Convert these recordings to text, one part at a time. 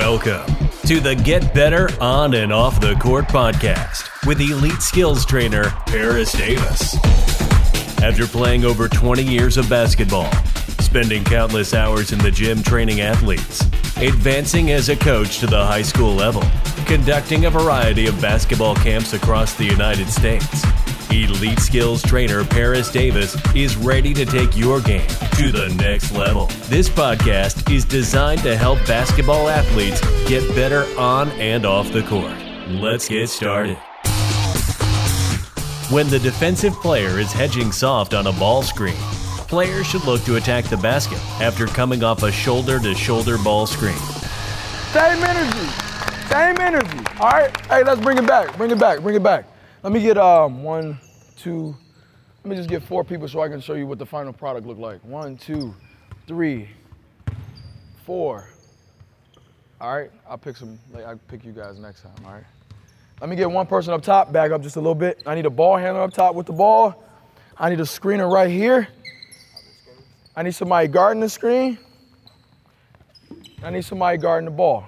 Welcome to the Get Better On and Off the Court podcast with elite skills trainer Paris Davis. After playing over 20 years of basketball, spending countless hours in the gym training athletes, advancing as a coach to the high school level, conducting a variety of basketball camps across the United States, Elite skills trainer Paris Davis is ready to take your game to the next level. This podcast is designed to help basketball athletes get better on and off the court. Let's get started. When the defensive player is hedging soft on a ball screen, players should look to attack the basket after coming off a shoulder to shoulder ball screen. Same energy. Same energy. All right. Hey, let's bring it back. Bring it back. Bring it back. Let me get um, one, two, let me just get four people so I can show you what the final product look like. One, two, three, four. All right, I'll pick some, like, I'll pick you guys next time, all right? Let me get one person up top, back up just a little bit. I need a ball handler up top with the ball. I need a screener right here. I need somebody guarding the screen. I need somebody guarding the ball.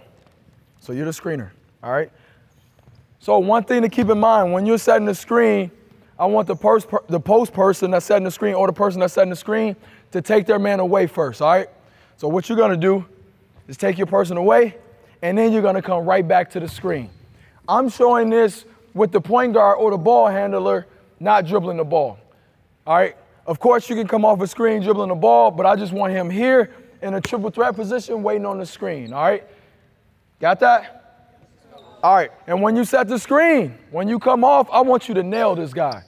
So you're the screener, all right? So one thing to keep in mind when you're setting the screen, I want the, pers- the post person that's setting the screen or the person that's setting the screen to take their man away first, all right? So what you're gonna do is take your person away, and then you're gonna come right back to the screen. I'm showing this with the point guard or the ball handler not dribbling the ball, all right? Of course, you can come off a screen dribbling the ball, but I just want him here in a triple threat position waiting on the screen, all right? Got that? All right, and when you set the screen, when you come off, I want you to nail this guy.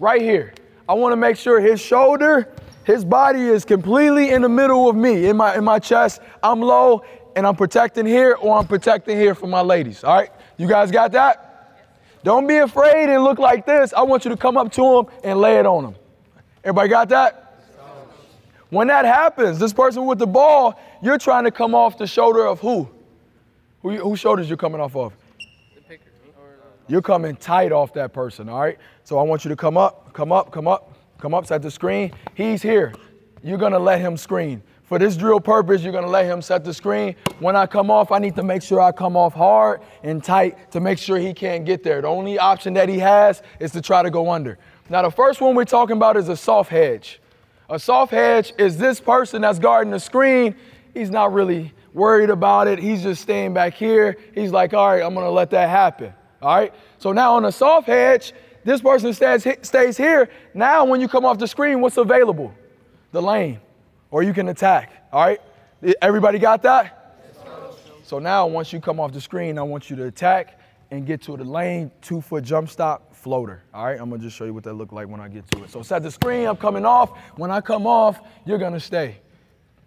Right here. I want to make sure his shoulder, his body is completely in the middle of me, in my in my chest. I'm low and I'm protecting here or I'm protecting here for my ladies. All right? You guys got that? Don't be afraid and look like this. I want you to come up to him and lay it on him. Everybody got that? When that happens, this person with the ball, you're trying to come off the shoulder of who? Who, whose shoulders you coming off of? You're coming tight off that person, all right? So I want you to come up, come up, come up, come up, set the screen. He's here. You're gonna let him screen. For this drill purpose, you're gonna let him set the screen. When I come off, I need to make sure I come off hard and tight to make sure he can't get there. The only option that he has is to try to go under. Now, the first one we're talking about is a soft hedge. A soft hedge is this person that's guarding the screen. He's not really worried about it. He's just staying back here. He's like, all right, I'm going to let that happen. All right. So now on a soft hedge, this person stays, stays here. Now, when you come off the screen, what's available? The lane, or you can attack. All right. Everybody got that? So now, once you come off the screen, I want you to attack and get to the lane, two foot jump stop, floater. All right, I'm gonna just show you what that look like when I get to it. So set the screen, I'm coming off. When I come off, you're gonna stay.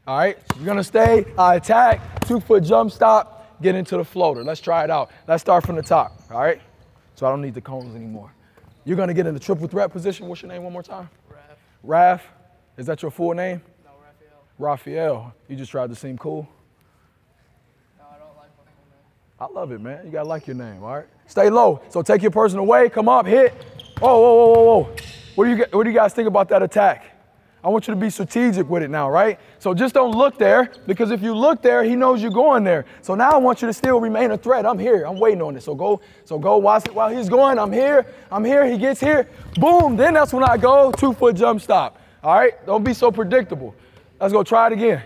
All right, you're gonna stay, I attack, two foot jump stop, get into the floater. Let's try it out. Let's start from the top, all right? So I don't need the cones anymore. You're gonna get in the triple threat position. What's your name one more time? Raf. Raf? Is that your full name? No, Raphael. Raphael. You just tried to seem cool? No, I don't like my name. I love it, man. You gotta like your name, all right? Stay low. So take your person away, come up, hit. Oh, whoa, whoa, whoa, whoa. What do you, what do you guys think about that attack? I want you to be strategic with it now, right? So just don't look there because if you look there, he knows you're going there. So now I want you to still remain a threat. I'm here. I'm waiting on it. So go, so go watch it while he's going. I'm here. I'm here. He gets here. Boom. Then that's when I go two foot jump stop. All right. Don't be so predictable. Let's go try it again.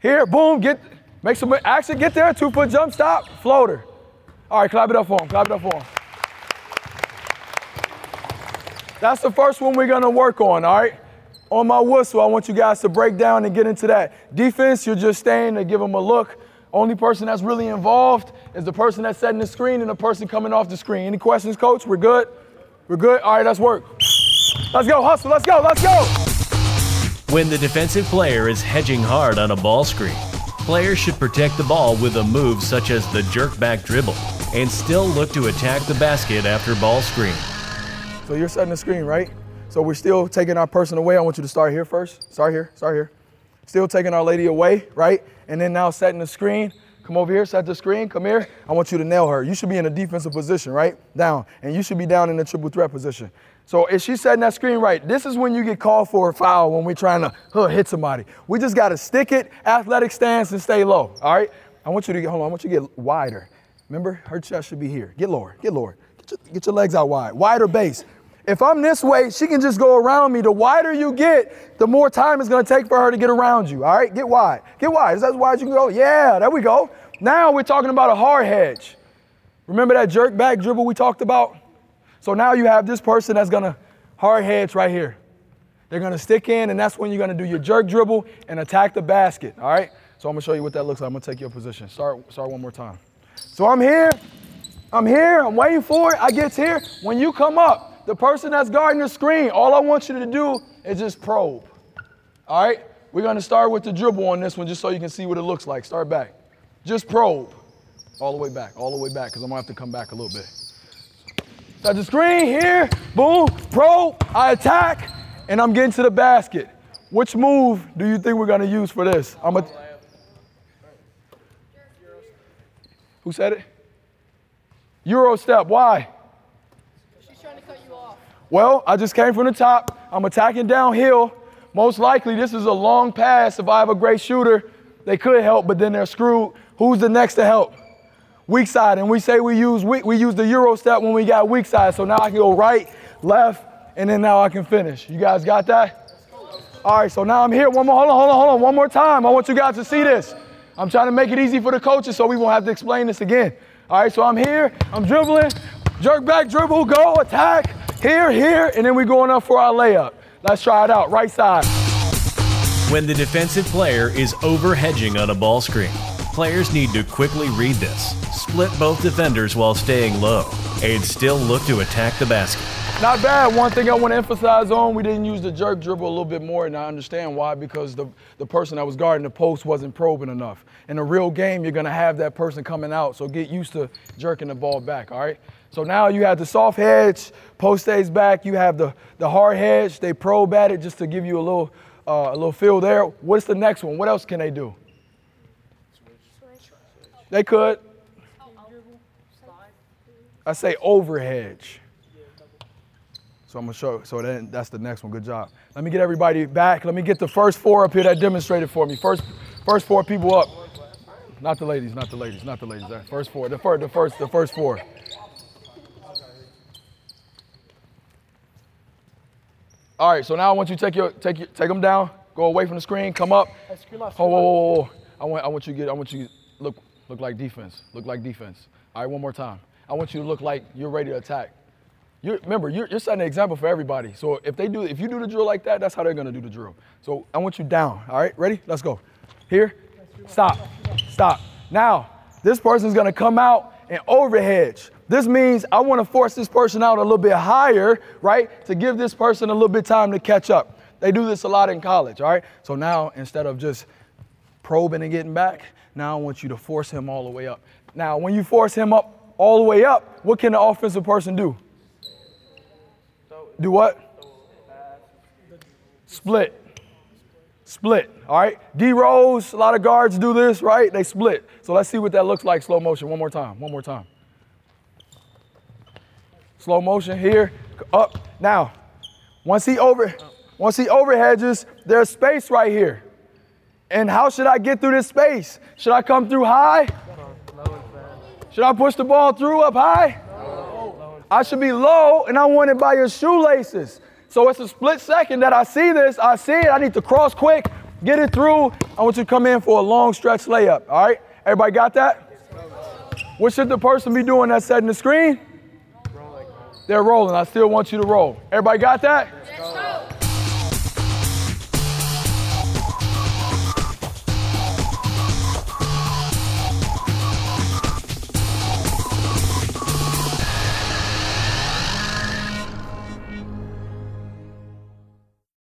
Here. Boom. Get make some action. Get there. Two foot jump stop. Floater. All right. Clap it up for him. Clap it up for him. That's the first one we're gonna work on, all right? On my whistle, I want you guys to break down and get into that. Defense, you're just staying to give them a look. Only person that's really involved is the person that's setting the screen and the person coming off the screen. Any questions, coach? We're good? We're good? All right, let's work. Let's go, hustle, let's go, let's go. When the defensive player is hedging hard on a ball screen, players should protect the ball with a move such as the jerk back dribble and still look to attack the basket after ball screen. So you're setting the screen, right? So we're still taking our person away. I want you to start here first. Start here, start here. Still taking our lady away, right? And then now setting the screen. Come over here, set the screen, come here. I want you to nail her. You should be in a defensive position, right? Down. And you should be down in the triple threat position. So if she's setting that screen right, this is when you get called for a foul when we're trying to huh, hit somebody. We just got to stick it, athletic stance, and stay low. All right? I want you to get, hold on, I want you to get wider. Remember, her chest should be here. Get lower, get lower. Get your, legs out wide. Wider base. If I'm this way, she can just go around me. The wider you get, the more time it's to take for her to get around you. All right? Get wide. Get wide. Is that as wide as you can go? Yeah, there we go. Now we're talking about a hard hedge. Remember that jerk back dribble we talked about? So now you have this person that's to hard hedge right here. They're to stick in, and that's when you're to do your jerk dribble and attack the basket. All right? So I'm to show you what that looks like. I'm to take your position. Start, start one more time. So I'm here. I'm here. I'm waiting for it. I get here. When you come up, the person that's guarding the screen, all I want you to do is just probe. All right? We're going to start with the dribble on this one just so you can see what it looks like. Start back. Just probe. All the way back, all the way back, because I'm going to have to come back a little bit. At the screen here, boom, probe, I attack, and I'm getting to the basket. Which move do you think we're going to use for this? I'm a, Who said it? Euro step. Why? She's trying to cut you off. Well, I just came from the top. I'm attacking downhill. Most likely, this is a long pass. If I have a great shooter, they could help, but then they're screwed. Who's the next to help? Weak side. And we say we use we, we use the Euro step when we got weak side. So now I can go right, left, and then now I can finish. You guys got that? All right, so now I'm here. One more, hold on, hold on, hold on. One more time. I want you guys to see this. I'm trying to make it easy for the coaches so we won't have to explain this again. All right, so I'm here. I'm dribbling. Jerk back, dribble, go, attack. Here, here, and then we're going up for our layup. Let's try it out. Right side. When the defensive player is over hedging on a ball screen, players need to quickly read this, split both defenders while staying low, and still look to attack the basket. Not bad. One thing I want to emphasize on, we didn't use the jerk dribble a little bit more, and I understand why, because the, the person that was guarding the post wasn't probing enough. In a real game, you're going to have that person coming out, so get used to jerking the ball back, all right? So now you have the soft hedge, post stays back. You have the, the hard hedge. They probe at it just to give you a little, uh, a little feel there. What's the next one? What else can they do? They could. I say over hedge. So I'm gonna show. So then that's the next one. Good job. Let me get everybody back. Let me get the first four up here that demonstrated for me. First, first four people up. Not the ladies. Not the ladies. Not the ladies. First four. The first. The first. The first four. All right, so now I want you to take your take your, take them down, go away from the screen, come up. Whoa, whoa, whoa, whoa. I want I want you to get I want you to look look like defense. Look like defense. All right, one more time. I want you to look like you're ready to attack. You remember, you're, you're setting an example for everybody. So if they do, if you do the drill like that, that's how they're gonna do the drill. So I want you down. All right, ready? Let's go. Here, stop, stop. Now this person's gonna come out and overhedge. This means I want to force this person out a little bit higher, right? To give this person a little bit time to catch up. They do this a lot in college, all right? So now instead of just probing and getting back, now I want you to force him all the way up. Now, when you force him up all the way up, what can the offensive person do? Do what? Split. Split. All right. D Rose, a lot of guards do this, right? They split. So let's see what that looks like slow motion. One more time. One more time. Slow motion here, up. Now, once he over, once he overhedges, there's space right here. And how should I get through this space? Should I come through high? Should I push the ball through up high? I should be low, and I want it by your shoelaces. So it's a split second that I see this. I see it. I need to cross quick, get it through. I want you to come in for a long stretch layup. All right? Everybody got that? What should the person be doing that's setting the screen? They're rolling. I still want you to roll. Everybody got that?